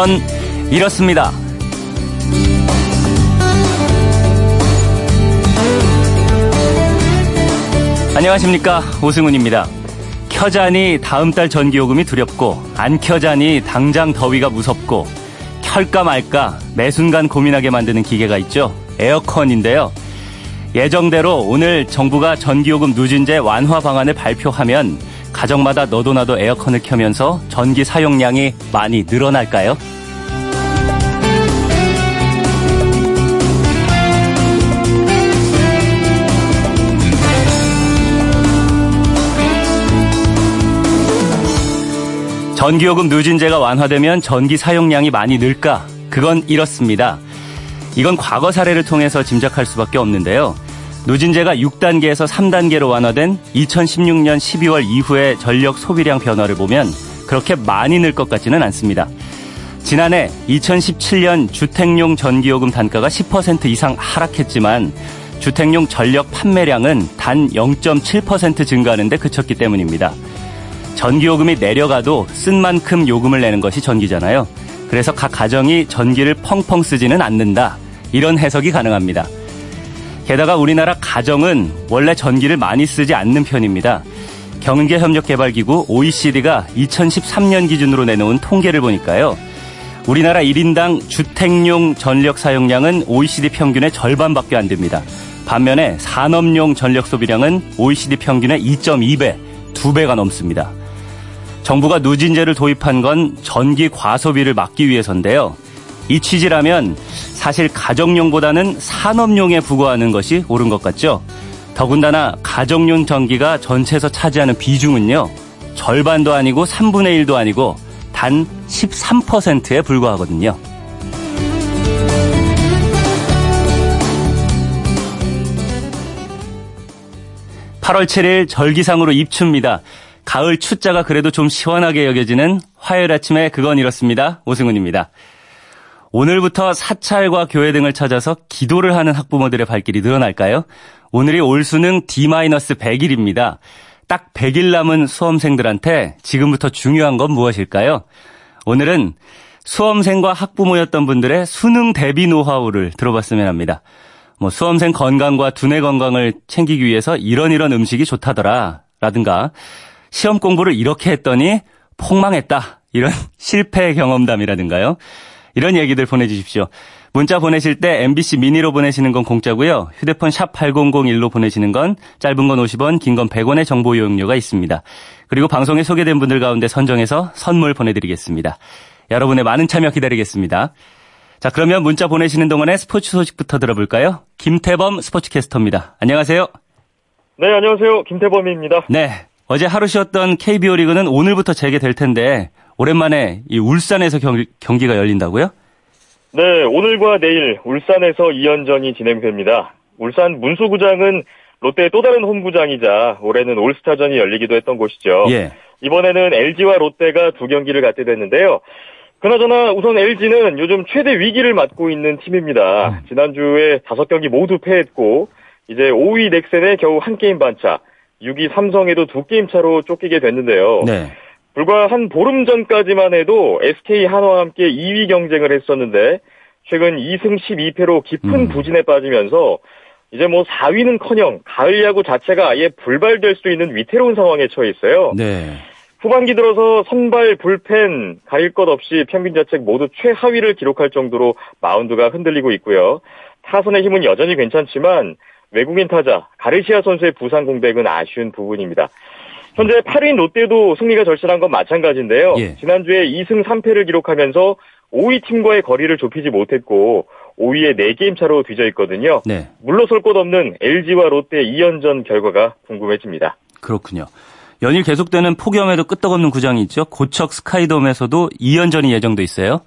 그건 이렇습니다. 안녕하십니까 오승훈입니다. 켜자니 다음 달 전기요금이 두렵고 안 켜자니 당장 더위가 무섭고 켤까 말까 매 순간 고민하게 만드는 기계가 있죠. 에어컨인데요. 예정대로 오늘 정부가 전기요금 누진제 완화 방안을 발표하면 가정마다 너도 나도 에어컨을 켜면서 전기 사용량이 많이 늘어날까요? 전기요금 누진제가 완화되면 전기 사용량이 많이 늘까? 그건 이렇습니다. 이건 과거 사례를 통해서 짐작할 수밖에 없는데요. 누진제가 6단계에서 3단계로 완화된 2016년 12월 이후의 전력 소비량 변화를 보면 그렇게 많이 늘 것 같지는 않습니다. 지난해 2017년 주택용 전기요금 단가가 10% 이상 하락했지만 주택용 전력 판매량은 단 0.7% 증가하는데 그쳤기 때문입니다. 전기요금이 내려가도 쓴 만큼 요금을 내는 것이 전기잖아요. 그래서 각 가정이 전기를 펑펑 쓰지는 않는다. 이런 해석이 가능합니다. 게다가 우리나라 가정은 원래 전기를 많이 쓰지 않는 편입니다. 경제협력개발기구 OECD가 2013년 기준으로 내놓은 통계를 보니까요. 우리나라 1인당 주택용 전력 사용량은 OECD 평균의 절반밖에 안 됩니다. 반면에 산업용 전력 소비량은 OECD 평균의 2.2배, 2배가 넘습니다. 정부가 누진제를 도입한 건 전기 과소비를 막기 위해서인데요. 이 취지라면 사실 가정용보다는 산업용에 부과하는 것이 옳은 것 같죠. 더군다나 가정용 전기가 전체에서 차지하는 비중은요. 절반도 아니고 3분의 1도 아니고 단 13%에 불과하거든요. 8월 7일 절기상으로 입춥니다. 가을 추자가 그래도 좀 시원하게 여겨지는 화요일 아침에 그건 이렇습니다. 오승훈입니다. 오늘부터 사찰과 교회 등을 찾아서 기도를 하는 학부모들의 발길이 늘어날까요? 오늘이 올 수능 D-100일입니다. 딱 100일 남은 수험생들한테 지금부터 중요한 건 무엇일까요? 오늘은 수험생과 학부모였던 분들의 수능 대비 노하우를 들어봤으면 합니다. 뭐 수험생 건강과 두뇌 건강을 챙기기 위해서 이런 이런 음식이 좋다더라 라든가 시험 공부를 이렇게 했더니 폭망했다. 이런 실패 경험담이라든가요. 이런 얘기들 보내주십시오. 문자 보내실 때 MBC 미니로 보내시는 건 공짜고요. 휴대폰 샵 8001로 보내시는 건 짧은 건 50원, 긴 건 100원의 정보 이용료가 있습니다. 그리고 방송에 소개된 분들 가운데 선정해서 선물 보내드리겠습니다. 여러분의 많은 참여 기다리겠습니다. 자, 그러면 문자 보내시는 동안에 스포츠 소식부터 들어볼까요? 김태범 스포츠캐스터입니다. 안녕하세요. 네, 안녕하세요. 김태범입니다. 네, 어제 하루 쉬었던 KBO 리그는 오늘부터 재개될 텐데 오랜만에 이 울산에서 경, 경기가 열린다고요? 네, 오늘과 내일 울산에서 2연전이 진행됩니다. 울산 문수구장은 롯데의 또 다른 홈구장이자 올해는 올스타전이 열리기도 했던 곳이죠. 예. 이번에는 LG와 롯데가 두 경기를 갖게 됐는데요. 그나저나 우선 LG는 요즘 최대 위기를 맞고 있는 팀입니다. 음. 지난주에 다섯 경기 모두 패했고 이제 5위 넥센에 겨우 한 게임 반차, 6위 삼성에도 두 게임 차로 쫓기게 됐는데요. 네. 불과 한 보름 전까지만 해도 SK 한화와 함께 2위 경쟁을 했었는데 최근 2승 12패로 깊은 음. 부진에 빠지면서 이제 뭐 4위는커녕 가을 야구 자체가 아예 불발될 수 있는 위태로운 상황에 처해 있어요. 네. 후반기 들어서 선발, 불펜 가릴 것 없이 평균 자책 모두 최하위를 기록할 정도로 마운드가 흔들리고 있고요. 타선의 힘은 여전히 괜찮지만 외국인 타자 가르시아 선수의 부상 공백은 아쉬운 부분입니다. 현재 8위인 롯데도 승리가 절실한 건 마찬가지인데요. 예. 지난주에 2승 3패를 기록하면서 5위 팀과의 거리를 좁히지 못했고 5위에 4게임 차로 뒤져 있거든요. 네. 물러설 곳 없는 LG와 롯데 2연전 결과가 궁금해집니다. 그렇군요. 연일 계속되는 폭염에도 끄떡없는 구장이 있죠. 고척 스카이돔에서도 2연전이 예정돼 있어요.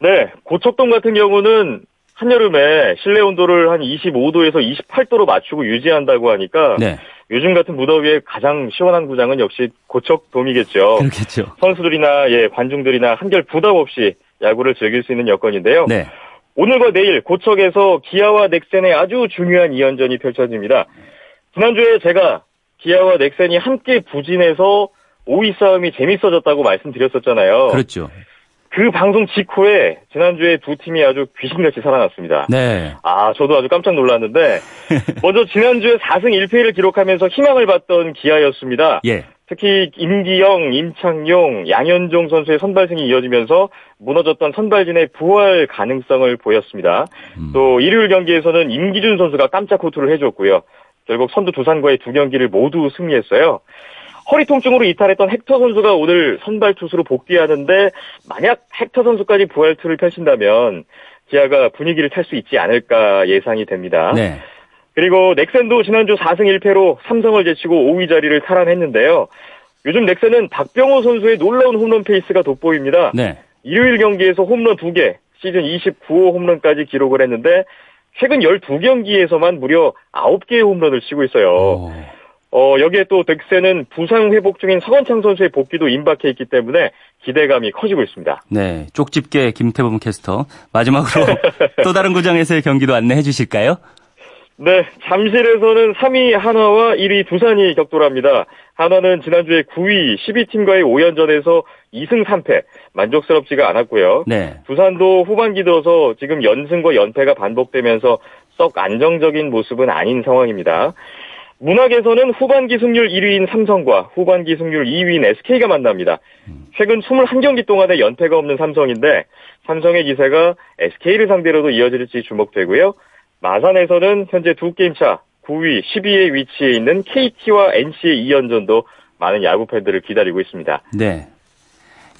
네, 고척돔 같은 경우는 한여름에 실내 온도를 한 25도에서 28도로 맞추고 유지한다고 하니까 네. 요즘 같은 무더위에 가장 시원한 구장은 역시 고척돔이겠죠. 그렇겠죠. 선수들이나 예, 관중들이나 한결 부담 없이 야구를 즐길 수 있는 여건인데요. 네. 오늘과 내일 고척에서 기아와 넥센의 아주 중요한 2연전이 펼쳐집니다. 지난주에 제가 기아와 넥센이 함께 부진해서 5위 싸움이 재밌어졌다고 말씀드렸었잖아요. 그렇죠. 그 방송 직후에 지난주에 두 팀이 아주 귀신같이 살아났습니다. 네. 아, 저도 아주 깜짝 놀랐는데 먼저 지난주에 4승 1패를 기록하면서 희망을 봤던 기아였습니다. 예. 특히 임기영, 임창용, 양현종 선수의 선발승이 이어지면서 무너졌던 선발진의 부활 가능성을 보였습니다. 음. 또 일요일 경기에서는 임기준 선수가 깜짝 호투를 해줬고요. 결국 선두 두산과의 두 경기를 모두 승리했어요. 허리 통증으로 이탈했던 헥터 선수가 오늘 선발 투수로 복귀하는데 만약 헥터 선수까지 부활투를 펼친다면 기아가 분위기를 탈 수 있지 않을까 예상이 됩니다. 네. 그리고 넥센도 지난주 4승 1패로 삼성을 제치고 5위 자리를 탈환했는데요. 요즘 넥센은 박병호 선수의 놀라운 홈런 페이스가 돋보입니다. 네. 일요일 경기에서 홈런 2개, 시즌 29호 홈런까지 기록을 했는데 최근 12경기에서만 무려 9개의 홈런을 치고 있어요. 오. 어, 여기에 또 넥센은 부상 회복 중인 서건창 선수의 복귀도 임박해 있기 때문에 기대감이 커지고 있습니다. 네. 쪽집게 김태범 캐스터. 마지막으로 또 다른 구장에서의 경기도 안내해 주실까요? 네, 잠실에서는 3위 한화와 1위 두산이 격돌합니다. 한화는 지난주에 9위 12팀과의 5연전에서 2승 3패 만족스럽지가 않았고요. 네. 두산도 후반기 들어서 지금 연승과 연패가 반복되면서 썩 안정적인 모습은 아닌 상황입니다. 문학에서는 후반기 승률 1위인 삼성과 후반기 승률 2위인 SK가 만납니다. 최근 21경기 동안에 연패가 없는 삼성인데 삼성의 기세가 SK를 상대로도 이어질지 주목되고요. 마산에서는 현재 두 게임 차 9위, 10위에 위치해 있는 KT와 NC의 2연전도 많은 야구 팬들을 기다리고 있습니다. 네.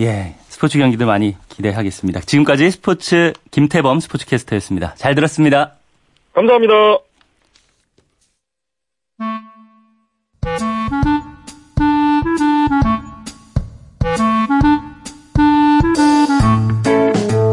예. 스포츠 경기도 많이 기대하겠습니다. 지금까지 스포츠 김태범 스포츠 캐스터였습니다. 잘 들었습니다. 감사합니다. Thank you.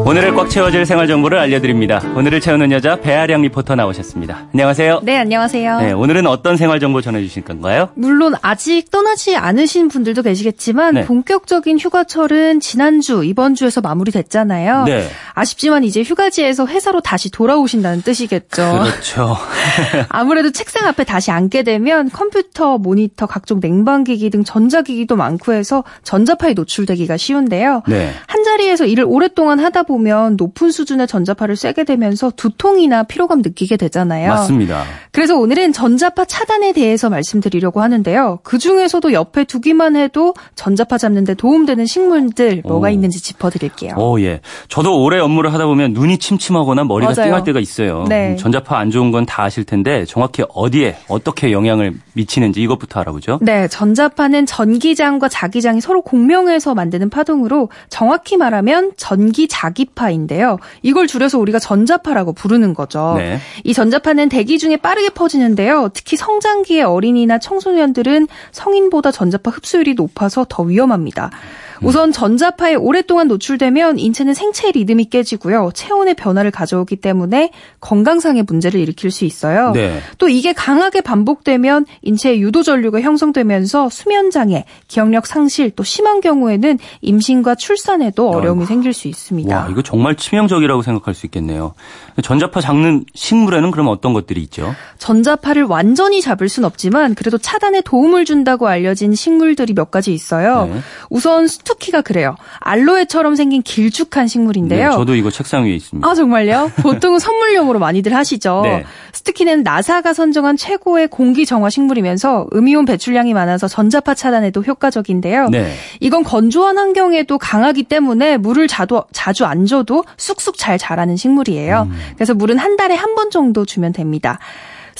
오늘을 꽉 채워줄 생활 정보를 알려드립니다. 오늘을 채우는 여자 배아량 리포터 나오셨습니다. 안녕하세요. 네, 안녕하세요. 네, 오늘은 어떤 생활 정보 전해주실 건가요? 물론 아직 떠나지 않으신 분들도 계시겠지만 네. 본격적인 휴가철은 지난주, 이번 주에서 마무리됐잖아요. 네. 아쉽지만 이제 휴가지에서 회사로 다시 돌아오신다는 뜻이겠죠. 그렇죠. 아무래도 책상 앞에 다시 앉게 되면 컴퓨터, 모니터, 각종 냉방기기 등 전자기기도 많고 해서 전자파에 노출되기가 쉬운데요. 네. 한 자리에서 일을 오랫동안 하다 보면 높은 수준의 전자파를 쐬게 되면서 두통이나 피로감 느끼게 되잖아요. 맞습니다. 그래서 오늘은 전자파 차단에 대해서 말씀드리려고 하는데요. 그 중에서도 옆에 두기만 해도 전자파 잡는데 도움되는 식물들 뭐가 오. 있는지 짚어드릴게요. 오, 예. 저도 오래 업무를 하다 보면 눈이 침침하거나 머리가 맞아요. 띵할 때가 있어요. 네. 음, 전자파 안 좋은 건 다 아실 텐데 정확히 어디에 어떻게 영향을 미치는지 이것부터 알아보죠. 네, 전자파는 전기장과 자기장이 서로 공명해서 만드는 파동으로 정확히 말하면 전기 자기 파인데요. 이걸 줄여서 우리가 전자파라고 부르는 거죠. 네. 이 전자파는 대기 중에 빠르게 퍼지는데요. 특히 성장기의 어린이나 청소년들은 성인보다 전자파 흡수율이 높아서 더 위험합니다. 우선 전자파에 오랫동안 노출되면 인체는 생체 리듬이 깨지고요. 체온의 변화를 가져오기 때문에 건강상의 문제를 일으킬 수 있어요. 네. 또 이게 강하게 반복되면 인체에 유도 전류가 형성되면서 수면 장애, 기억력 상실, 또 심한 경우에는 임신과 출산에도 어려움이 아이고. 생길 수 있습니다. 와, 이거 정말 치명적이라고 생각할 수 있겠네요. 전자파 잡는 식물에는 그럼 어떤 것들이 있죠? 전자파를 완전히 잡을 순 없지만 그래도 차단에 도움을 준다고 알려진 식물들이 몇 가지 있어요. 네. 우선 스투키가 그래요. 알로에처럼 생긴 길쭉한 식물인데요. 네, 저도 이거 책상 위에 있습니다. 아 정말요? 보통은 선물용으로 많이들 하시죠. 네. 스투키는 나사가 선정한 최고의 공기 정화 식물이면서 음이온 배출량이 많아서 전자파 차단에도 효과적인데요. 네. 이건 건조한 환경에도 강하기 때문에 물을 자도, 자주 안 줘도 쑥쑥 잘 자라는 식물이에요. 음. 그래서 물은 한 달에 한 번 정도 주면 됩니다.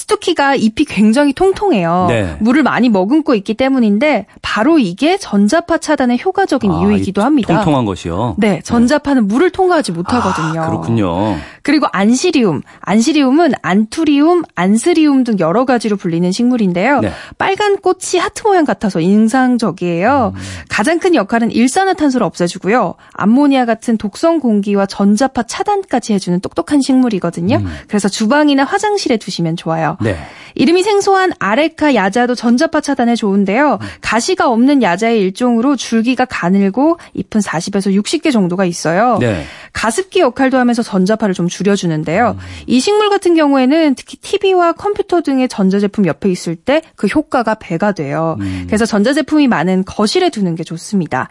스투키가 잎이 굉장히 통통해요. 네. 물을 많이 머금고 있기 때문인데 바로 이게 전자파 차단에 효과적인 아, 이유이기도 이 합니다. 통통한 것이요. 네, 전자파는 물을 통과하지 못하거든요. 아, 그렇군요. 그리고 안시리움. 안시리움은 안투리움, 안스리움 등 여러 가지로 불리는 식물인데요. 네. 빨간 꽃이 하트 모양 같아서 인상적이에요. 음. 가장 큰 역할은 일산화탄소를 없애주고요. 암모니아 같은 독성 공기와 전자파 차단까지 해주는 똑똑한 식물이거든요. 음. 그래서 주방이나 화장실에 두시면 좋아요. 네. 이름이 생소한 아레카 야자도 전자파 차단에 좋은데요. 가시가 없는 야자의 일종으로 줄기가 가늘고 잎은 40에서 60개 정도가 있어요. 네. 가습기 역할도 하면서 전자파를 좀 줄 여주는데요. 이 식물 같은 경우에는 특히 TV와 컴퓨터 등의 전자제품 옆에 있을 때 그 효과가 배가 돼요. 그래서 전자제품이 많은 거실에 두는 게 좋습니다.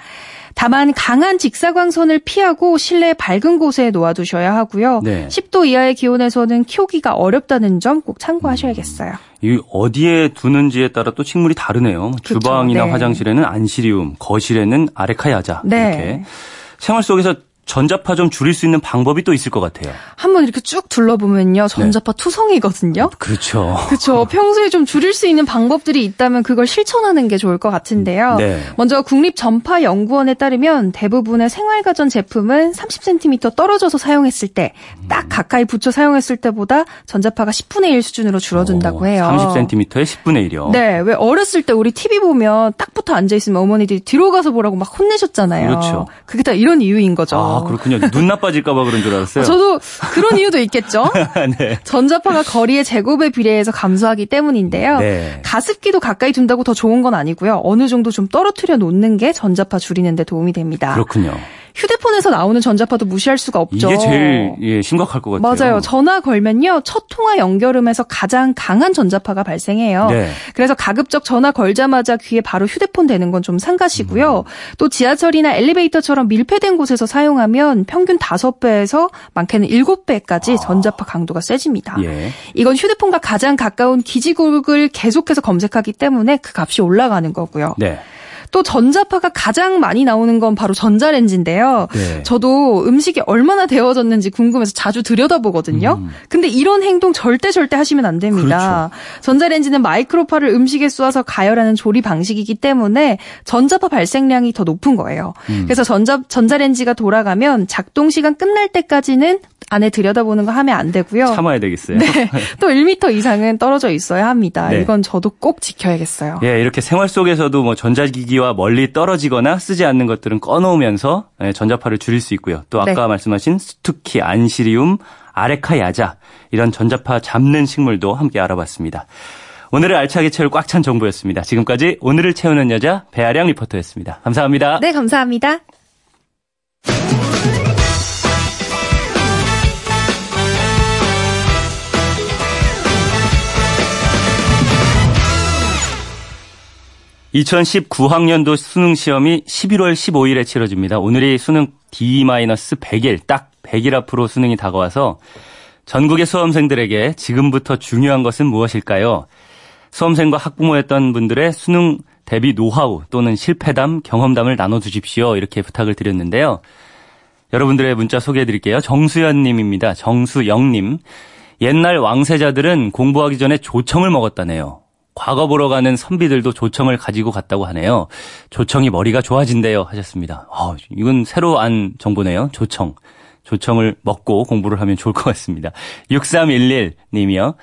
다만 강한 직사광선을 피하고 실내 밝은 곳에 놓아두셔야 하고요. 네. 10도 이하의 기온에서는 키우기가 어렵다는 점 꼭 참고하셔야겠어요. 이 어디에 두는지에 따라 또 식물이 다르네요. 그렇죠. 주방이나 네. 화장실에는 안시리움, 거실에는 아레카야자 네. 이렇게 생활 속에서 전자파 좀 줄일 수 있는 방법이 또 있을 것 같아요. 한번 이렇게 쭉 둘러보면요. 전자파 투성이거든요. 그렇죠. 그렇죠. 평소에 좀 줄일 수 있는 방법들이 있다면 그걸 실천하는 게 좋을 것 같은데요. 네. 먼저 국립전파연구원에 따르면 대부분의 생활가전 제품은 30cm 떨어져서 사용했을 때 딱 가까이 붙여 사용했을 때보다 전자파가 10분의 1 수준으로 줄어든다고 해요. 30cm에 10분의 1이요. 네, 왜 어렸을 때 우리 TV 보면 딱 붙어 앉아 있으면 어머니들이 뒤로 가서 보라고 막 혼내셨잖아요. 그렇죠. 그게 다 이런 이유인 거죠. 아, 그렇군요. 눈 나빠질까봐 그런 줄 알았어요. 저도 그런 이유도 있겠죠. 네. 전자파가 거리의 제곱에 비례해서 감소하기 때문인데요. 네. 가습기도 가까이 둔다고 더 좋은 건 아니고요. 어느 정도 좀 떨어뜨려 놓는 게 전자파 줄이는 데 도움이 됩니다. 그렇군요. 휴대폰에서 나오는 전자파도 무시할 수가 없죠. 이게 제일 예, 심각할 것 같아요. 맞아요. 전화 걸면요. 첫 통화 연결음에서 가장 강한 전자파가 발생해요. 네. 그래서 가급적 전화 걸자마자 귀에 바로 휴대폰 대는 건 좀 삼가시고요. 음. 또 지하철이나 엘리베이터처럼 밀폐된 곳에서 사용하면 평균 5배에서 많게는 7배까지 전자파 강도가 세집니다. 아. 예. 이건 휴대폰과 가장 가까운 기지국을 계속해서 검색하기 때문에 그 값이 올라가는 거고요. 네. 또 전자파가 가장 많이 나오는 건 바로 전자레인지인데요. 네. 저도 음식이 얼마나 데워졌는지 궁금해서 자주 들여다보거든요. 근데 이런 행동 절대 절대 하시면 안 됩니다. 전자레인지는 마이크로파를 음식에 쏘아서 가열하는 조리 방식이기 때문에 전자파 발생량이 더 높은 거예요. 그래서 전자 전자레인지가 돌아가면 작동 시간 끝날 때까지는 안에 들여다보는 거 하면 안 되고요. 참아야 되겠어요. 네. 또 1m 이상은 떨어져 있어야 합니다. 네. 이건 저도 꼭 지켜야겠어요. 예, 이렇게 생활 속에서도 뭐 전자기기와 멀리 떨어지거나 쓰지 않는 것들은 꺼놓으면서 예, 전자파를 줄일 수 있고요. 또 아까 네. 말씀하신 스투키, 안시리움, 아레카 야자 이런 전자파 잡는 식물도 함께 알아봤습니다. 오늘을 알차게 채울 꽉 찬 정보였습니다. 지금까지 오늘을 채우는 여자 배아량 리포터였습니다. 감사합니다. 네, 감사합니다. 2019학년도 수능 시험이 11월 15일에 치러집니다. 오늘이 수능 D-100일, 딱 100일 앞으로 수능이 다가와서 전국의 수험생들에게 지금부터 중요한 것은 무엇일까요? 수험생과 학부모였던 분들의 수능 대비 노하우 또는 실패담, 경험담을 나눠주십시오. 이렇게 부탁을 드렸는데요. 여러분들의 문자 소개해 드릴게요. 정수연 님입니다. 정수영 님. 옛날 왕세자들은 공부하기 전에 조청을 먹었다네요. 과거 보러 가는 선비들도 조청을 가지고 갔다고 하네요. 조청이 머리가 좋아진대요. 하셨습니다. 아, 이건 새로 안 정보네요. 조청. 조청을 먹고 공부를 하면 좋을 것 같습니다. 6311 님이요.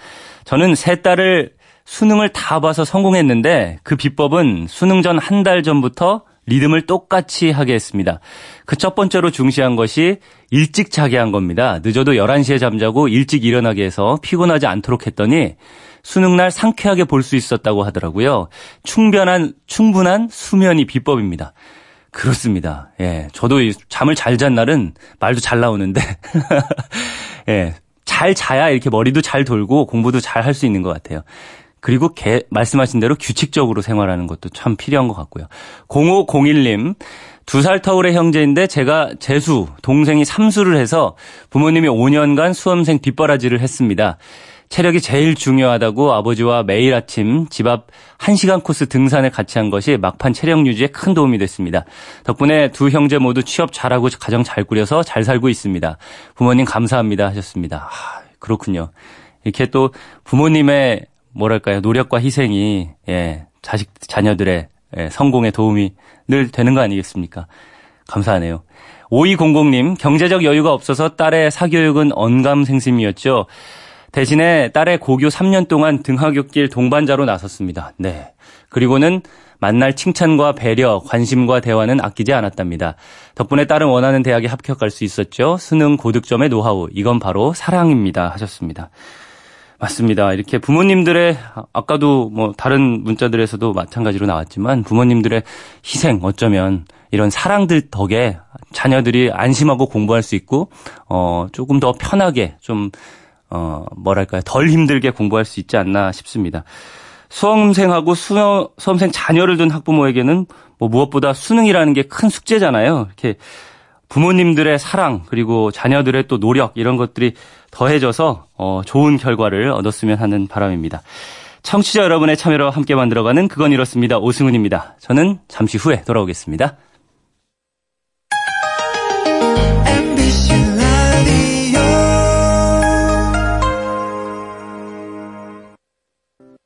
저는 세 딸을 수능을 다 봐서 성공했는데 그 비법은 수능 전 한 달 전부터 리듬을 똑같이 하게 했습니다. 그 첫 번째로 중시한 것이 일찍 자게 한 겁니다. 늦어도 11시에 잠자고 일찍 일어나게 해서 피곤하지 않도록 했더니 수능날 상쾌하게 볼 수 있었다고 하더라고요. 충분한, 충분한 수면이 비법입니다. 그렇습니다. 예. 저도 이 잠을 잘 잔 날은 말도 잘 나오는데, 예. 잘 자야 이렇게 머리도 잘 돌고 공부도 잘 할 수 있는 것 같아요. 그리고 개, 말씀하신 대로 규칙적으로 생활하는 것도 참 필요한 것 같고요. 0501님, 두 살 터울의 형제인데 제가 재수, 동생이 삼수를 해서 부모님이 5년간 수험생 뒷바라지를 했습니다. 체력이 제일 중요하다고 아버지와 매일 아침 집 앞 1시간 코스 등산을 같이 한 것이 막판 체력 유지에 큰 도움이 됐습니다. 덕분에 두 형제 모두 취업 잘하고 가정 잘 꾸려서 잘 살고 있습니다. 부모님 감사합니다 하셨습니다. 아, 그렇군요. 이렇게 또 부모님의 뭐랄까요 노력과 희생이 예, 자식 자녀들의 예, 성공에 도움이 늘 되는 거 아니겠습니까? 감사하네요. 5200님 경제적 여유가 없어서 딸의 사교육은 언감생심이었죠. 대신에 딸의 고교 3년 동안 등하굣길 동반자로 나섰습니다. 네. 그리고는 만날 칭찬과 배려, 관심과 대화는 아끼지 않았답니다. 덕분에 딸은 원하는 대학에 합격할 수 있었죠. 수능 고득점의 노하우, 이건 바로 사랑입니다. 하셨습니다. 맞습니다. 이렇게 부모님들의 아까도 뭐 다른 문자들에서도 마찬가지로 나왔지만 부모님들의 희생 어쩌면 이런 사랑들 덕에 자녀들이 안심하고 공부할 수 있고 어 조금 더 편하게 좀 어, 뭐랄까요. 덜 힘들게 공부할 수 있지 않나 싶습니다. 수험생하고 수, 수험생 자녀를 둔 학부모에게는 뭐 무엇보다 수능이라는 게 큰 숙제잖아요. 이렇게 부모님들의 사랑 그리고 자녀들의 또 노력 이런 것들이 더해져서 어, 좋은 결과를 얻었으면 하는 바람입니다. 청취자 여러분의 참여로 함께 만들어가는 그건 이렇습니다. 오승훈입니다. 저는 잠시 후에 돌아오겠습니다.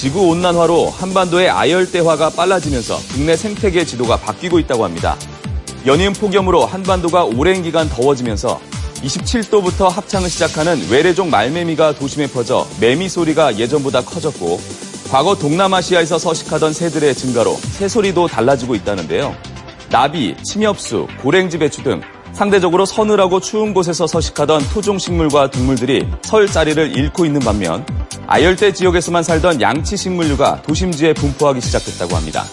지구 온난화로 한반도의 아열대화가 빨라지면서 국내 생태계 지도가 바뀌고 있다고 합니다. 연이은 폭염으로 한반도가 오랜 기간 더워지면서 27도부터 합창을 시작하는 외래종 말매미가 도심에 퍼져 매미 소리가 예전보다 커졌고 과거 동남아시아에서 서식하던 새들의 증가로 새 소리도 달라지고 있다는데요. 나비, 침엽수, 고랭지 배추 등 상대적으로 서늘하고 추운 곳에서 서식하던 토종 식물과 동물들이 설 자리를 잃고 있는 반면 아열대 지역에서만 살던 양치 식물류가 도심지에 분포하기 시작했다고 합니다.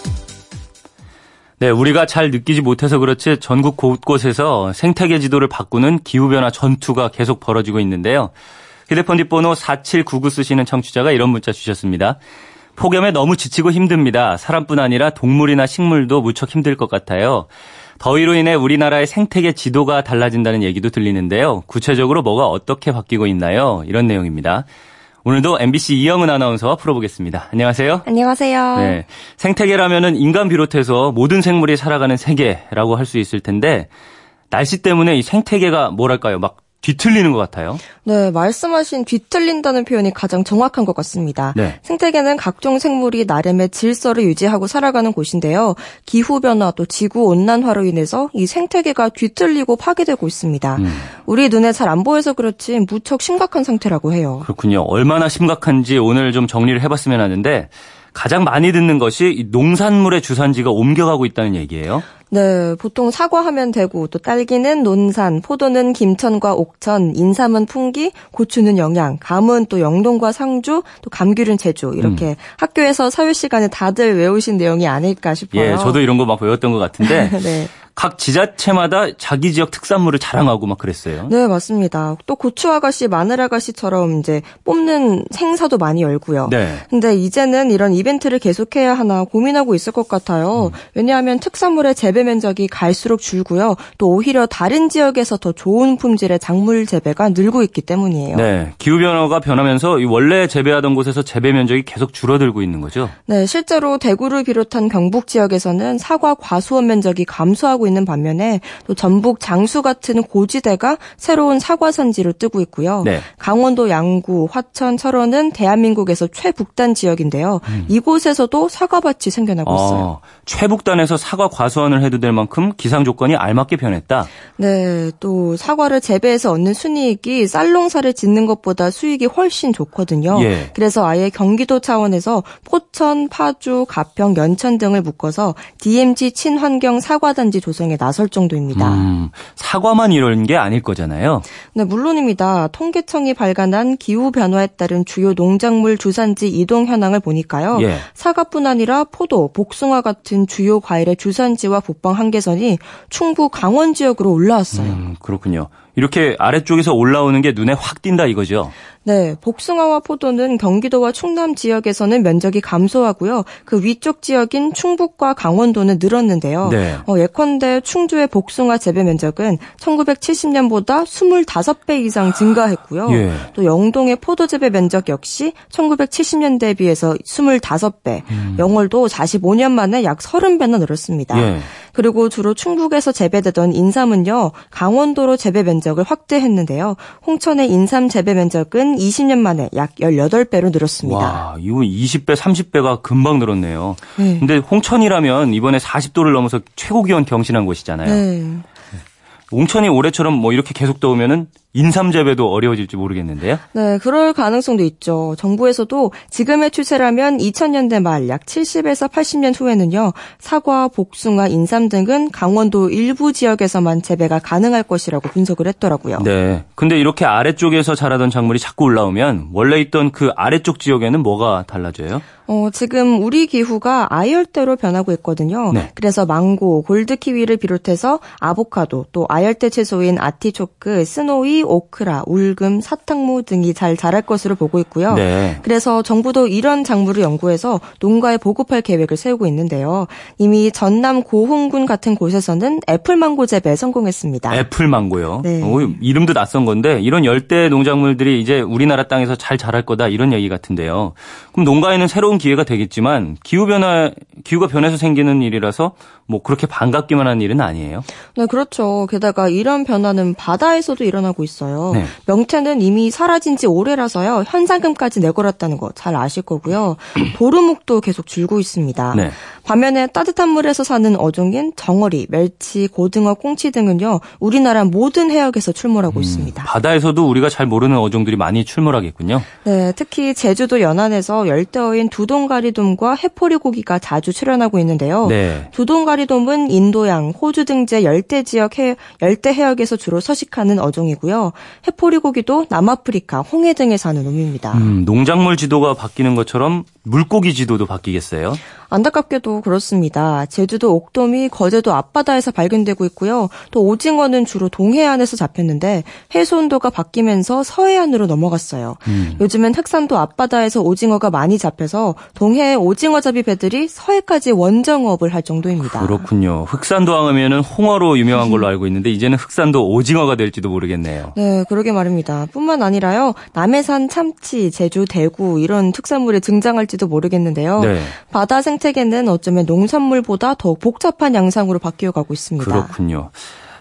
네, 우리가 잘 느끼지 못해서 그렇지 전국 곳곳에서 생태계 지도를 바꾸는 기후변화 전투가 계속 벌어지고 있는데요. 휴대폰 뒷번호 4799 쓰시는 청취자가 이런 문자 주셨습니다. 폭염에 너무 지치고 힘듭니다. 사람뿐 아니라 동물이나 식물도 무척 힘들 것 같아요. 더위로 인해 우리나라의 생태계 지도가 달라진다는 얘기도 들리는데요. 구체적으로 뭐가 어떻게 바뀌고 있나요? 이런 내용입니다. 오늘도 MBC 이영은 아나운서와 풀어보겠습니다. 안녕하세요. 안녕하세요. 네. 생태계라면은 인간 비롯해서 모든 생물이 살아가는 세계라고 할 수 있을 텐데 날씨 때문에 이 생태계가 뭐랄까요? 막 뒤틀리는 것 같아요. 네, 말씀하신 뒤틀린다는 표현이 가장 정확한 것 같습니다. 네. 생태계는 각종 생물이 나름의 질서를 유지하고 살아가는 곳인데요. 기후변화 또 지구 온난화로 인해서 이 생태계가 뒤틀리고 파괴되고 있습니다. 음. 우리 눈에 잘 안 보여서 그렇지 무척 심각한 상태라고 해요. 그렇군요. 얼마나 심각한지 오늘 좀 정리를 해봤으면 하는데 가장 많이 듣는 것이 이 농산물의 주산지가 옮겨가고 있다는 얘기예요. 네, 보통 사과하면 되고 또 딸기는 논산, 포도는 김천과 옥천, 인삼은 풍기, 고추는 영양, 감은 또 영동과 상주, 또 감귤은 제주 이렇게 음. 학교에서 사회 시간에 다들 외우신 내용이 아닐까 싶어요. 예, 저도 이런 거 막 배웠던 것 같은데 네. 각 지자체마다 자기 지역 특산물을 자랑하고 막 그랬어요. 네, 맞습니다. 또 고추 아가씨, 마늘 아가씨처럼 이제 뽑는 행사도 많이 열고요. 네. 근데 이제는 이런 이벤트를 계속해야 하나 고민하고 있을 것 같아요. 왜냐하면 특산물의 재배 면적이 갈수록 줄고요. 또 오히려 다른 지역에서 더 좋은 품질의 작물 재배가 늘고 있기 때문이에요. 네. 기후 변화가 변하면서 이 원래 재배하던 곳에서 재배 면적이 계속 줄어들고 있는 거죠. 네, 실제로 대구를 비롯한 경북 지역에서는 사과 과수원 면적이 감소하고 있는 반면에 또 전북 장수 같은 고지대가 새로운 사과 산지로 뜨고 있고요. 네. 강원도 양구, 화천, 철원은 대한민국에서 최북단 지역인데요. 이곳에서도 사과밭이 생겨나고 있어요. 어, 최북단에서 사과 과수원을 해도 될 만큼 기상 조건이 알맞게 변했다. 네, 또 사과를 재배해서 얻는 순이익이 쌀농사를 짓는 것보다 수익이 훨씬 좋거든요. 예. 그래서 아예 경기도 차원에서 포천, 파주, 가평, 연천 등을 묶어서 DMZ 친환경 사과단지 조성 에 나설 정도입니다. 음, 사과만 이런 게 아닐 거잖아요. 네, 물론입니다. 통계청이 발간한 기후 변화에 따른 주요 농작물 주산지 이동 현황을 보니까요. 예. 사과뿐 아니라 포도, 복숭아 같은 주요 과일의 주산지와 북방 한계선이 충북 강원 지역으로 올라왔어요. 음, 그렇군요. 이렇게 아래쪽에서 올라오는 게 눈에 확 띈다 이거죠. 네, 복숭아와 포도는 경기도와 충남 지역에서는 면적이 감소하고요. 그 위쪽 지역인 충북과 강원도는 늘었는데요. 네. 어, 예컨대 충주의 복숭아 재배 면적은 1970년보다 25배 이상 증가했고요. 예. 또 영동의 포도 재배 면적 역시 1970년대에 비해서 25배, 영월도 45년 만에 약 30배나 늘었습니다. 예. 그리고 주로 충북에서 재배되던 인삼은요, 강원도로 재배 면적을 확대했는데요. 홍천의 인삼 재배 면적은 20년 만에 약 18배로 늘었습니다. 와, 이거 20배, 30배가 금방 늘었네요. 네. 근데 홍천이라면 이번에 40도를 넘어서 최고 기온 경신한 곳이잖아요. 네. 홍천이 올해처럼 뭐 이렇게 계속 더우면은 인삼 재배도 어려워질지 모르겠는데요. 네, 그럴 가능성도 있죠. 정부에서도 지금의 추세라면 2000년대 말 약 70에서 80년 후에는요. 사과, 복숭아, 인삼 등은 강원도 일부 지역에서만 재배가 가능할 것이라고 분석을 했더라고요. 네. 근데 이렇게 아래쪽에서 자라던 작물이 자꾸 올라오면 원래 있던 그 아래쪽 지역에는 뭐가 달라져요? 어, 지금 우리 기후가 아열대로 변하고 있거든요. 네. 그래서 망고, 골드키위를 비롯해서 아보카도, 또 아열대 채소인 아티초크, 스노이, 오크라, 울금, 사탕무 등이 잘 자랄 것으로 보고 있고요. 네. 그래서 정부도 이런 작물을 연구해서 농가에 보급할 계획을 세우고 있는데요. 이미 전남 고흥군 같은 곳에서는 애플망고 재배에 성공했습니다. 애플 망고요. 네. 어, 이름도 낯선 건데 이런 열대 농작물들이 이제 우리나라 땅에서 잘 자랄 거다 이런 얘기 같은데요. 그럼 농가에는 새로운 기회가 되겠지만 기후 변화 기후가 변해서 생기는 일이라서 뭐 그렇게 반갑기만 한 일은 아니에요. 네, 그렇죠. 게다가 이런 변화는 바다에서도 일어나고 있어요. 네. 명태는 이미 사라진 지 오래라서요. 현상금까지 내걸었다는 거 잘 아실 거고요. 도루묵도 계속 줄고 있습니다. 네. 반면에 따뜻한 물에서 사는 어종인 정어리, 멸치, 고등어, 꽁치 등은요. 우리나라 모든 해역에서 출몰하고 있습니다. 바다에서도 우리가 잘 모르는 어종들이 많이 출몰하겠군요. 네, 특히 제주도 연안에서 열대어인 두동가리돔과 해포리 고기가 자주 출현하고 있는데요. 네. 두동가리 돔은 인도양, 호주 등재 열대 지역 해, 열대 해역에서 주로 서식하는 어종이고요. 해포리 고기도 남아프리카, 홍해 등에 사는 놈입니다. 음, 농작물 지도가 바뀌는 것처럼 물고기 지도도 바뀌겠어요. 안타깝게도 그렇습니다. 제주도 옥돔이 거제도 앞바다에서 발견되고 있고요. 또 오징어는 주로 동해안에서 잡혔는데 해수 온도가 바뀌면서 서해안으로 넘어갔어요. 요즘은 흑산도 앞바다에서 오징어가 많이 잡혀서 동해 오징어잡이 배들이 서해까지 원정업을 할 정도입니다. 그렇군요. 흑산도 하면은 홍어로 유명한 걸로 알고 있는데 이제는 흑산도 오징어가 될지도 모르겠네요. 네, 그러게 말입니다. 뿐만 아니라요. 남해산 참치, 제주 대구 이런 특산물이 등장할지 도 모르겠는데요. 네. 바다 생태계는 어쩌면 농산물보다 더 복잡한 양상으로 바뀌어 가고 있습니다. 그렇군요.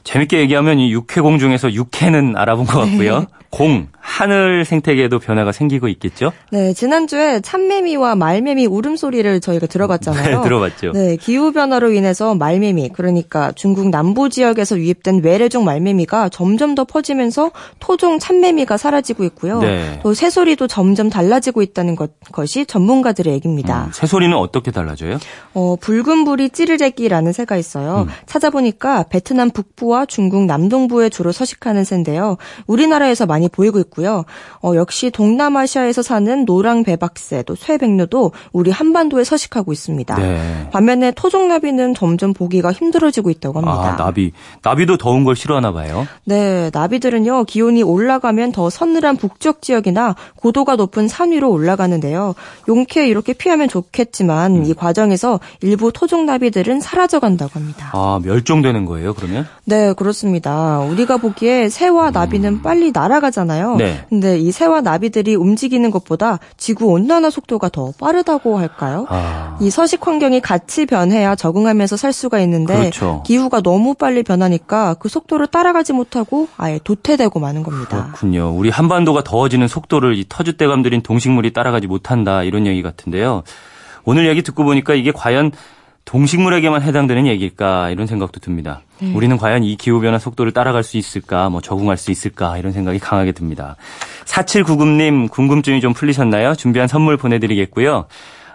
재밌게 얘기하면 이 육해공 중에서 육해는 알아본 것 같고요. 공, 하늘 생태계에도 변화가 생기고 있겠죠? 네, 지난주에 참매미와 말매미 울음소리를 저희가 들어봤잖아요. 네, 들어봤죠. 네, 기후변화로 인해서 말매미, 그러니까 중국 남부 지역에서 유입된 외래종 말매미가 점점 더 퍼지면서 토종 참매미가 사라지고 있고요. 네. 또 새소리도 점점 달라지고 있다는 것, 것이 전문가들의 얘기입니다. 음, 새소리는 어떻게 달라져요? 어, 붉은 불이 찌르레기라는 새가 있어요. 음. 찾아보니까 베트남 북부와 중국 남동부에 주로 서식하는 새인데요. 우리나라에서 많이 보이고 있고요. 어, 역시 동남아시아에서 사는 노랑 배박새, 또 쇠백류도 우리 한반도에 서식하고 있습니다. 네. 반면에 토종나비는 점점 보기가 힘들어지고 있다고 합니다. 아, 나비. 나비도 더운 걸 싫어하나 봐요. 네, 나비들은요, 기온이 올라가면 더 서늘한 북쪽 지역이나 고도가 높은 산 위로 올라가는데요. 용케 이렇게 피하면 좋겠지만, 음. 이 과정에서 일부 토종 나비들은 사라져 간다고 합니다. 아, 멸종되는 거예요, 그러면? 네, 그렇습니다. 우리가 보기에 새와 나비는 빨리 날아가 잖아요. 음. 네. 근데 이 새와 나비들이 움직이는 것보다 지구 온난화 속도가 더 빠르다고 할까요? 아. 이 서식 환경이 같이 변해야 적응하면서 살 수가 있는데 그렇죠. 기후가 너무 빨리 변하니까 그 속도를 따라가지 못하고 아예 도태되고 마는 겁니다. 그렇군요. 우리 한반도가 더워지는 속도를 이 터줏대감 들인 동식물이 따라가지 못한다 이런 얘기 같은데요. 오늘 얘기 듣고 보니까 이게 과연 동식물에게만 해당되는 얘기일까 이런 생각도 듭니다. 우리는 과연 이 기후변화 속도를 따라갈 수 있을까, 뭐 적응할 수 있을까 이런 생각이 강하게 듭니다. 4799님 궁금증이 좀 풀리셨나요? 준비한 선물 보내드리겠고요.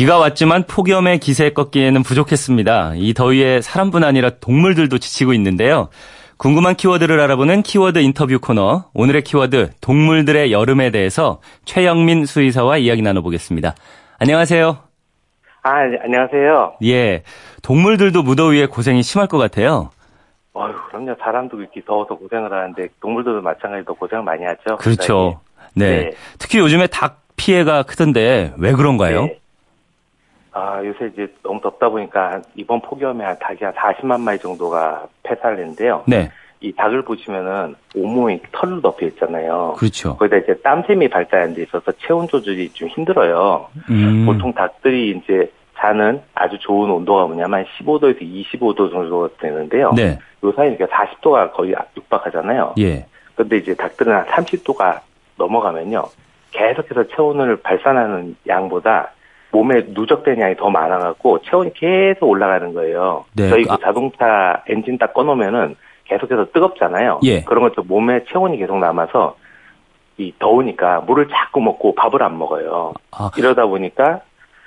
비가 왔지만 폭염의 기세 꺾기에는 부족했습니다. 이 더위에 사람뿐 아니라 동물들도 지치고 있는데요. 궁금한 키워드를 알아보는 키워드 인터뷰 코너. 오늘의 키워드 동물들의 여름에 대해서 최영민 수의사와 이야기 나눠보겠습니다. 안녕하세요. 아, 네, 안녕하세요. 예, 동물들도 무더위에 고생이 심할 것 같아요. 어휴, 그럼요. 사람도 이렇게 더워서 고생을 하는데 동물들도 마찬가지로 고생을 많이 하죠. 그렇죠. 네. 네. 특히 요즘에 닭 피해가 크던데 왜 그런가요? 네. 아, 요새 이제 너무 덥다 보니까 이번 폭염에 한 닭이 한 40만 마리 정도가 폐사를 했는데요. 네. 이 닭을 보시면은 온몸이 털로 덮여 있잖아요. 그렇죠. 거기다 이제 땀샘이 발달한 데 있어서 체온 조절이 좀 힘들어요. 음. 보통 닭들이 이제 자는 아주 좋은 온도가 뭐냐면 15도에서 25도 정도가 되는데요. 네. 요 사이 이렇게 40도가 거의 육박하잖아요. 예. 근데 이제 닭들은 한 30도가 넘어가면요. 계속해서 체온을 발산하는 양보다 몸에 누적된 양이 더 많아갖고 체온이 계속 올라가는 거예요. 네, 저희 아- 그 자동차 엔진 딱 꺼놓으면은 계속해서 뜨겁잖아요. 예. 그런 것처럼 몸에 체온이 계속 남아서 이 더우니까 물을 자꾸 먹고 밥을 안 먹어요. 아, 이러다 보니까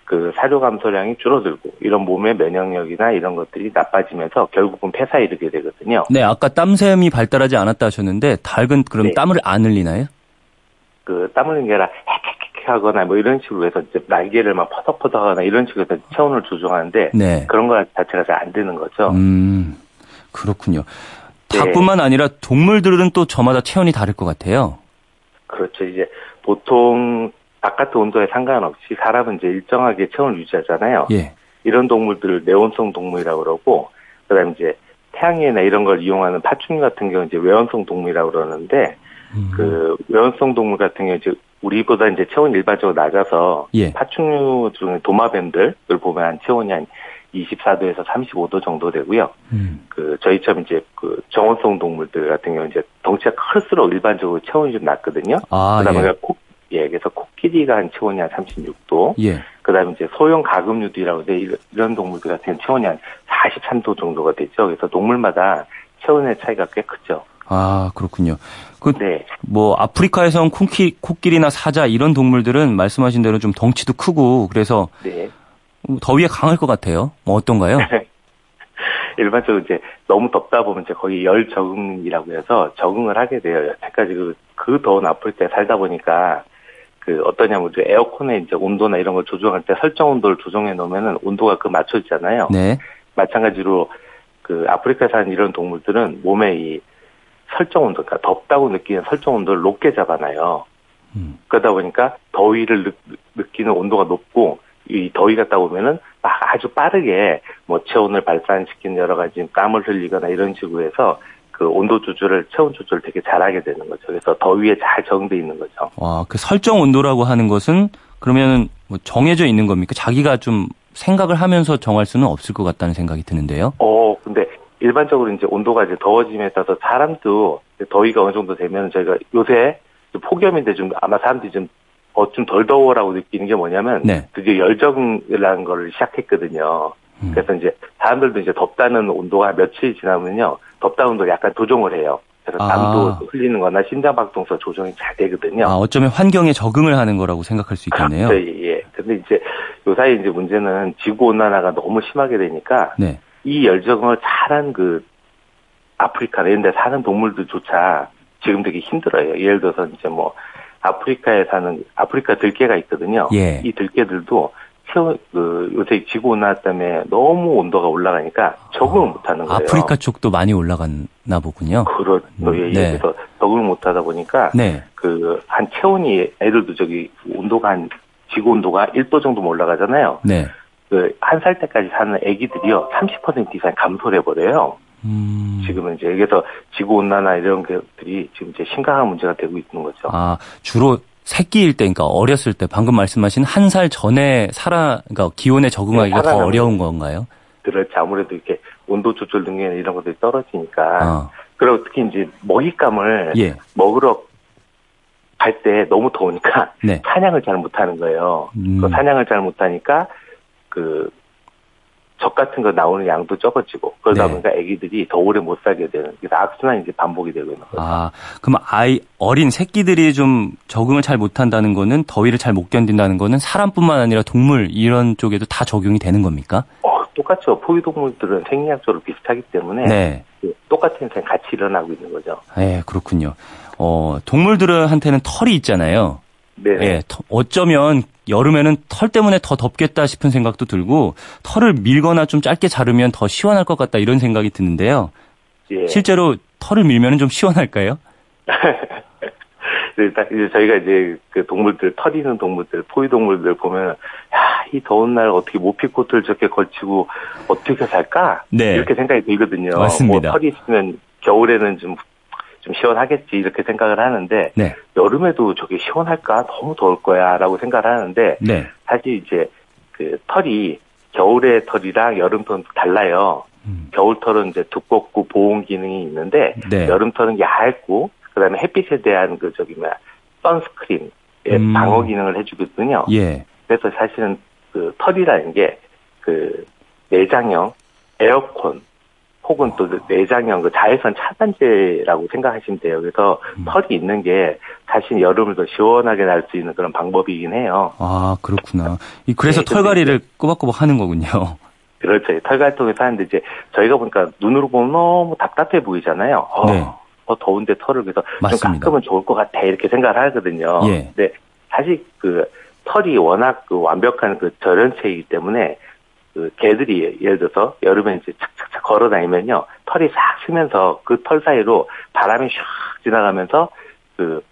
그 사료 감소량이 줄어들고 이런 몸의 면역력이나 이런 것들이 나빠지면서 결국은 폐사에 이르게 되거든요. 네, 아까 땀샘이 발달하지 않았다 하셨는데 닭은 그럼 네. 땀을 안 흘리나요? 그 땀 흘리는 게 아니라 헥헥헥 하거나 뭐 이런 식으로 해서 이제 날개를 막 퍼덕퍼덕 하거나 이런 식으로 해서 체온을 조정하는데 네. 그런 거 자체가 잘 안 되는 거죠. 음, 그렇군요. 네. 닭뿐만 아니라 동물들은 또 저마다 체온이 다를 것 같아요. 그렇죠. 이제 보통 바깥 온도에 상관없이 사람은 이제 일정하게 체온을 유지하잖아요. 예. 이런 동물들을 내온성 동물이라고 그러고 그다음에 이제 태양이나 이런 걸 이용하는 파충류 같은 경우는 이제 외원성 동물이라고 그러는데 음. 그 외원성 동물 같은 경우 이제 우리보다 이제 체온이 일반적으로 낮아서 예. 파충류 중에 도마뱀들을 보면 한 체온이 한 24도에서 35도 정도 되고요. 음. 그 저희처럼 이제 그 정원성 동물들 같은 경우 이제 덩치가 클수록 일반적으로 체온이 좀 낮거든요. 아, 그다음에 예. 코, 예, 그래서 코끼리가 한 체온이 한 36도. 예. 그다음에 이제 소형 가금류들이라고 돼 이런- 이런 동물들 같은 경우 체온이 한 43도 정도가 되죠. 그래서 동물마다 체온의 차이가 꽤 크죠. 아, 그렇군요. 그, 네. 뭐, 아프리카에선 코끼, 코끼리나 사자 이런 동물들은 말씀하신 대로 좀 덩치도 크고 그래서 네. 더위에 강할 것 같아요. 뭐 어떤가요? 일반적으로 이제 너무 덥다 보면 이제 거의 열 적응이라고 해서 적응을 하게 돼요. 여태까지 그, 그 더운 아프리카에 살다 보니까 그 어떠냐면 이제 에어컨의 이제 온도나 이런 걸 조정할 때 설정 온도를 조정해 놓으면은 온도가 그 맞춰지잖아요. 네. 마찬가지로 그 아프리카에 사는 이런 동물들은 몸에 이 설정 온도, 그러니까 덥다고 느끼는 설정 온도를 높게 잡아놔요. 음. 그러다 보니까 더위를 느, 느끼는 온도가 높고 이 더위 갔다 오면은 막 아주 빠르게 뭐 체온을 발산시키는 여러 가지 땀을 흘리거나 이런 식으로 해서 그 온도 조절을 체온 조절을 되게 잘하게 되는 거죠. 그래서 더위에 잘 적응돼 있는 거죠. 와, 그 설정 온도라고 하는 것은 그러면 뭐 정해져 있는 겁니까? 자기가 좀 생각을 하면서 정할 수는 없을 것 같다는 생각이 드는데요. 어, 근데 일반적으로 이제 온도가 이제 더워짐에 따라서 사람도 더위가 어느 정도 되면 저희가 요새 폭염인데 좀 아마 사람들이 좀 어, 좀 덜 더워라고 느끼는 게 뭐냐면 네. 드디어 열정이라는 걸 시작했거든요. 음. 그래서 이제 사람들도 이제 덥다는 온도가 며칠 지나면요. 덥다는 온도 약간 조정을 해요. 그래서 아. 땀도 흘리는 거나 심장박동서 조정이 잘 되거든요. 아, 어쩌면 환경에 적응을 하는 거라고 생각할 수 있겠네요. 예, 예. 근데 이제 요 사이 이제 문제는 지구 온난화가 너무 심하게 되니까 네. 이 열적응을 잘한 그 아프리카나 이런 데 사는 동물들조차 지금 되게 힘들어요. 예를 들어서 이제 뭐 아프리카에 사는 아프리카 들개가 있거든요. 예. 이 들개들도 체온 그 요새 지구 온난화 때문에 너무 온도가 올라가니까 적응을 못 하는 거예요. 아프리카 쪽도 많이 올라갔나 보군요. 그렇 예, 예. 네. 그래서 적응을 못 하다 보니까 네. 그한 체온이 애들도 저기 온도가 한 지구 온도가 1도 정도만 올라가잖아요. 네. 그 한 살 때까지 사는 애기들이요 30% 이상 감소를 해버려요. 음. 지금은 이제 여기서 지구 온난화 이런 것들이 지금 이제 심각한 문제가 되고 있는 거죠. 아, 주로 새끼일 때, 그러니까 어렸을 때 방금 말씀하신 한 살 전에 살아, 그러니까 기온에 적응하기가 네, 더 어려운 건가요? 그렇지 아무래도 이렇게 온도 조절 능력 이런 것들이 떨어지니까 아, 그리고 특히 이제 먹잇감을 예. 먹으러 갈 때 너무 더우니까 네. 사냥을 잘 못하는 거예요. 음. 그 사냥을 잘 못하니까 그 적 같은 거 나오는 양도 적어지고 그러다 네. 보니까 아기들이 더 오래 못 살게 되는 그래서 악순환이 이제 반복이 되고 있는 거죠. 아, 그럼 아이, 어린 새끼들이 좀 적응을 잘 못한다는 거는 더위를 잘 못 견딘다는 거는 사람뿐만 아니라 동물 이런 쪽에도 다 적용이 되는 겁니까? 어, 똑같죠. 포유동물들은 생리학적으로 비슷하기 때문에 네. 그 똑같은 현상이 같이 일어나고 있는 거죠. 예, 그렇군요. 어, 동물들한테는 털이 있잖아요. 네. 예, 터- 어쩌면 여름에는 털 때문에 더 덥겠다 싶은 생각도 들고 털을 밀거나 좀 짧게 자르면 더 시원할 것 같다 이런 생각이 드는데요. 예. 실제로 털을 밀면 좀 시원할까요? 일단 이제 저희가 이제 그 동물들 털 있는 동물들 포유 동물들 보면 야 이 더운 날 어떻게 모피코트를 저렇게 걸치고 어떻게 살까? 네. 이렇게 생각이 들거든요. 맞습니다. 뭐 털이 있으면 겨울에는 좀, 좀 시원하겠지 이렇게 생각을 하는데 네. 여름에도 저게 시원할까? 너무 더울 거야 라고 생각을 하는데 네. 사실 이제 그 털이 겨울의 털이랑 여름 털은 달라요. 음. 겨울 털은 이제 두껍고 보온 기능이 있는데 네. 여름 털은 얇고 그다음에 햇빛에 대한 그 저기 뭐야 선스크린 의 음. 방어 기능을 해주거든요. 예. 그래서 사실은 그 털이라는 게 그 내장형 에어컨 혹은 또 내장형 그 자외선 차단제라고 생각하시면 돼요. 그래서 음. 털이 있는 게 사실 여름을 더 시원하게 날 수 있는 그런 방법이긴 해요. 아, 그렇구나. 이- 그래서 네, 털갈이를 꼬박꼬박 하는 거군요. 그렇죠. 털갈통에서 하는데 이제 저희가 보니까 눈으로 보면 너무 답답해 보이잖아요. 어, 네. 어, 더운데 털을 그래서 맞습니다. 좀 깎으면 좋을 것 같아 이렇게 생각을 하거든요. 예. 근데 사실 그 털이 워낙 그 완벽한 그 절연체이기 때문에 그 개들이 예를 들어서 여름에 이제 착착착 걸어 다니면요 털이 싹 스면서 그 털 사이로 바람이 샥 지나가면서 그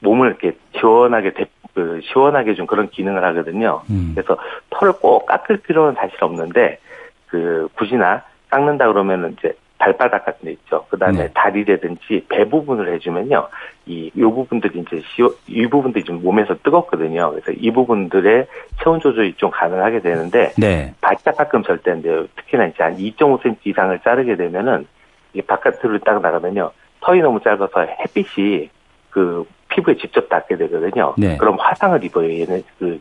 몸을 이렇게 시원하게 대, 그 시원하게 좀 그런 기능을 하거든요. 음. 그래서 털을 꼭 깎을 필요는 사실 없는데 그 굿이나 깎는다 그러면은 이제 발바닥 같은 데 있죠. 그 다음에 네. 다리라든지 배 부분을 해주면요. 이, 요 부분들이 이제 시원, 이 부분들이 좀 몸에서 뜨겁거든요. 그래서 이 부분들의 체온 조절이 좀 가능하게 되는데, 네. 바짝 깎으면 절대 안 돼요. 특히나 이제 한 2.5cm 이상을 자르게 되면은, 이게 바깥으로 딱 나가면요. 털이 너무 짧아서 햇빛이 그 피부에 직접 닿게 되거든요. 네. 그럼 화상을 입어요. 얘는 그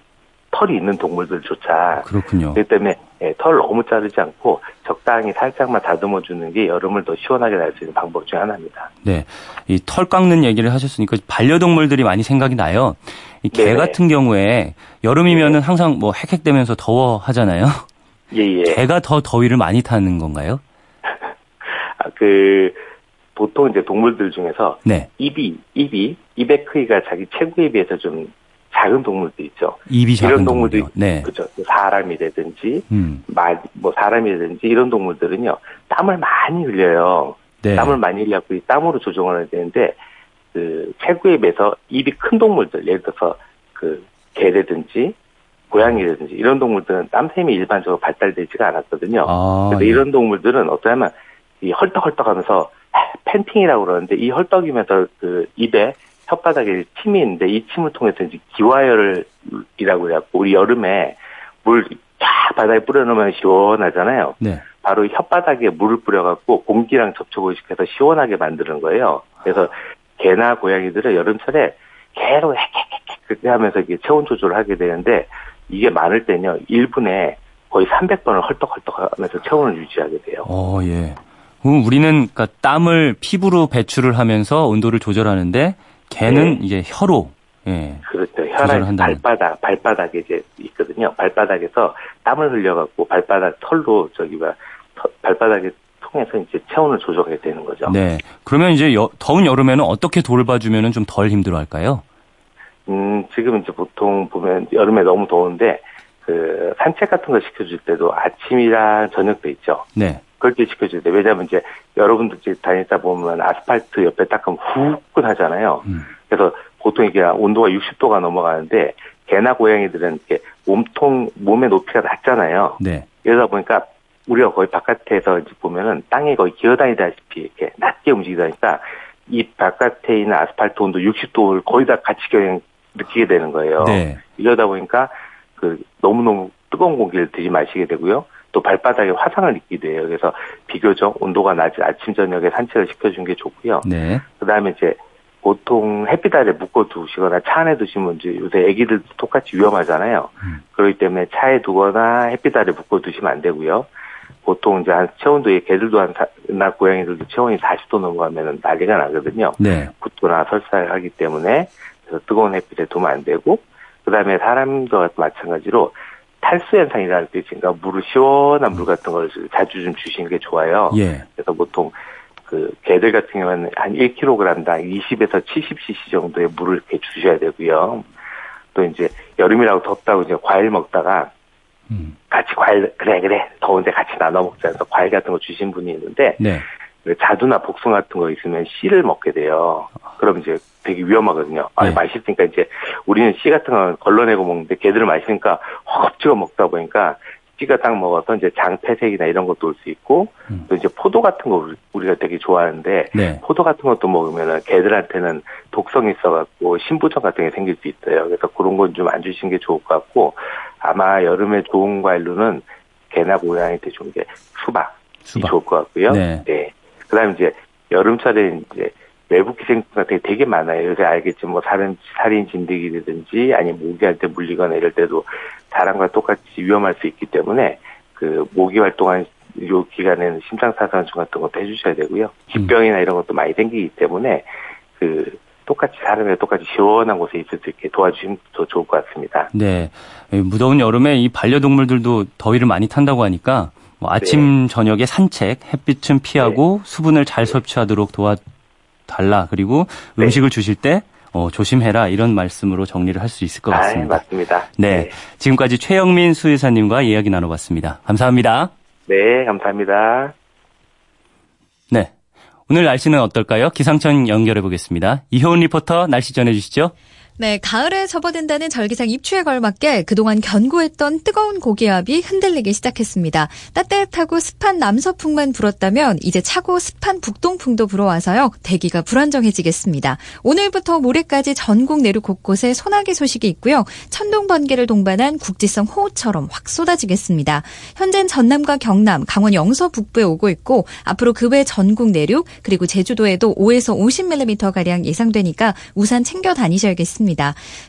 털이 있는 동물들조차. 그렇군요. 그렇기 때문에 예, 털 너무 자르지 않고 적당히 살짝만 다듬어 주는 게 여름을 더 시원하게 날 수 있는 방법 중 하나입니다. 네. 이 털 깎는 얘기를 하셨으니까 반려동물들이 많이 생각이 나요. 이 개. 같은 경우에 여름이면은 항상 뭐 헥헥대면서 더워 하잖아요. 예 예. 개가 더 더위를 많이 타는 건가요? 아, 그 보통 이제 동물들 중에서 네. 입이 입이 입의 크기가 자기 최고에 비해서 좀 작은 동물도 있죠. 입이 작은 이런 동물들이 동물이요. 네. 그죠. 사람이라든지 음. 말, 뭐 사람이라든지 이런 동물들은요 땀을 많이 흘려요. 네. 땀을 많이 흘려고 이 땀으로 조정을 해야 되는데 그 체구에 비해서 입이 큰 동물들 예를 들어서 그 개라든지 고양이라든지 이런 동물들은 땀샘이 일반적으로 발달되지가 않았거든요. 아, 그래서 예. 이런 동물들은 어떠냐면 이 헐떡헐떡하면서 팬팅이라고 그러는데 이 헐떡이면서 그 입에 혓바닥에 침이 있는데 이 침을 통해서 이제 기화열이라고 해갖고 우리 여름에 물 쫙 바닥에 뿌려놓으면 시원하잖아요. 네. 바로 이 혓바닥에 물을 뿌려갖고 공기랑 접촉을 시켜서 시원하게 만드는 거예요. 그래서 개나 고양이들은 여름철에 계속 헥헥헥 그렇게 하면서 이게 체온 조절을 하게 되는데 이게 많을 때는요 1분에 거의 300번을 헐떡헐떡 하면서 체온을 유지하게 돼요. 어, 예. 우리는 그러니까 땀을 피부로 배출을 하면서 온도를 조절하는데 개는 네. 이제 혀로 예. 그렇죠. 혈압. 발바닥 발바닥에 이제 있거든요. 발바닥에서 땀을 흘려갖고 발바닥 털로 저기 봐 발바닥에 통해서 이제 체온을 조절하게 되는 거죠. 네. 그러면 이제 여- 더운 여름에는 어떻게 돌봐주면은 좀덜 힘들어할까요? 음, 지금 이제 보통 보면 여름에 너무 더운데, 그, 산책 같은 거 시켜줄 때도 아침이랑 저녁 때 있죠. 네. 그렇게 때. 왜냐면 이제 여러분들 이제 다니다 보면 아스팔트 옆에 닦으면 후끈 하잖아요. 음. 그래서 보통 이게 온도가 60도가 넘어가는데, 개나 고양이들은 이렇게 몸통, 몸의 높이가 낮잖아요. 네. 이러다 보니까 우리가 거의 바깥에서 이제 보면은 땅에 거의 기어다니다시피 이렇게 낮게 움직이다 보니까 이 바깥에 있는 아스팔트 온도 60도를 거의 다 같이 그냥 느끼게 되는 거예요. 네. 이러다 보니까 그 너무너무 뜨거운 공기를 들이 마시게 되고요. 또 발바닥에 화상을 입게 돼요. 그래서 비교적 온도가 낮은 아침 저녁에 산책을 시켜주는 게 좋고요. 네. 그다음에 이제 보통 햇빛 아래 묶어 두시거나 차 안에 두시면 이제 요새 애기들도 똑같이 위험하잖아요. 음. 그렇기 때문에 차에 두거나 햇빛 아래 묶어 두시면 안 되고요. 보통 이제 한 체온도 개들도 한, 사- 나 고양이들도 체온이 40도 넘어가면 난리가 나거든요. 네. 구토나 설사를 하기 때문에 그래서 뜨거운 햇빛에 두면 안 되고 그다음에 사람과 마찬가지로 탈수 현상이라는 게 있으니까 물을 시원한 물 같은 걸 자주 좀 주시는 게 좋아요. 예. 그래서 보통 그 개들 같은 경우는 한 1kg당 20에서 70cc 정도의 물을 이렇게 주셔야 되고요. 또 이제 여름이라고 덥다고 이제 과일 먹다가 음. 같이 과일 그래 그래 더운데 같이 나눠 먹자 해서 과일 같은 거 주신 분이 있는데 네. 자두나 복숭아 같은 거 있으면 씨를 먹게 돼요. 그럼 이제 되게 위험하거든요. 아, 네. 맛있으니까 이제 우리는 씨 같은 건 걸러내고 먹는데 걔들은 맛있으니까 허겁 찍어 먹다 보니까 씨가 딱 먹어서 이제 장폐색이나 이런 것도 올 수 있고 음. 또 이제 포도 같은 거 우리- 우리가 되게 좋아하는데 네. 포도 같은 것도 먹으면은 개들한테는 독성이 있어갖고 신부전 같은 게 생길 수 있어요. 그래서 그런 건 좀 안 주시는 게 좋을 것 같고 아마 여름에 좋은 과일로는 개나 고양이한테 좋은 게 수박이 수박. 좋을 것 같고요. 네. 그다음에 이제 여름철에 이제 외부 기생충 같은 게 되게 많아요. 요새 알겠지만 뭐 살인 살인 진드기라든지 아니면 모기한테 물리거나 이럴 때도 사람과 똑같이 위험할 수 있기 때문에 그 모기 활동한 요 기간에는 심장사상충 같은 것도 해주셔야 되고요. 기병이나 이런 것도 많이 생기기 때문에 그 똑같이 사람이 똑같이 시원한 곳에 있을 수 있게 도와주시면 더 좋을 것 같습니다. 네. 이 무더운 여름에 이 반려동물들도 더위를 많이 탄다고 하니까 뭐 아침 저녁에 산책, 햇빛은 피하고 수분을 잘 섭취하도록 도와달라. 그리고 네. 음식을 주실 때 어, 조심해라 이런 말씀으로 정리를 할 수 있을 것 아, 같습니다. 맞습니다. 네. 지금까지 최영민 수의사님과 이야기 나눠봤습니다. 감사합니다. 네, 감사합니다. 네. 오늘 날씨는 어떨까요? 기상청 연결해 보겠습니다. 이효은 리포터 날씨 전해주시죠. 네, 가을에 접어든다는 절기상 입추에 걸맞게 그동안 견고했던 뜨거운 고기압이 흔들리기 시작했습니다. 따뜻하고 습한 남서풍만 불었다면 이제 차고 습한 북동풍도 불어와서요. 대기가 불안정해지겠습니다. 오늘부터 모레까지 전국 내륙 곳곳에 소나기 소식이 있고요. 천둥 번개를 동반한 국지성 호우처럼 확 쏟아지겠습니다. 현재는 전남과 경남, 강원 영서 북부에 오고 있고 앞으로 그 외 전국 내륙 그리고 제주도에도 5에서 50mm 가량 예상되니까 우산 챙겨 다니셔야겠습니다.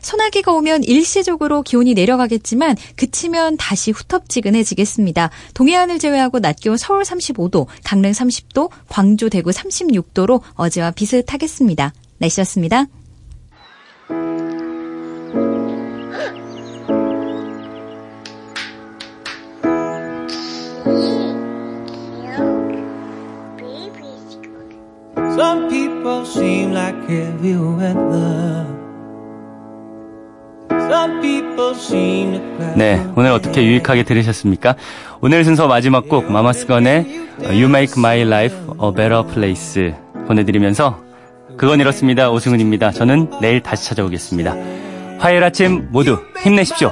소나기가 오면 일시적으로 기온이 내려가겠지만 그치면 다시 후텁지근해지겠습니다. 동해안을 제외하고 낮 기온 서울 35도, 강릉 30도, 광주, 대구 36도로 어제와 비슷하겠습니다. 날씨였습니다. 네, 오늘 어떻게 유익하게 들으셨습니까? 오늘 순서 마지막 곡 마마스건의 You Make My Life a Better Place 보내드리면서 그건 이렇습니다. 오승훈입니다. 저는 내일 다시 찾아오겠습니다. 화요일 아침 모두 힘내십시오.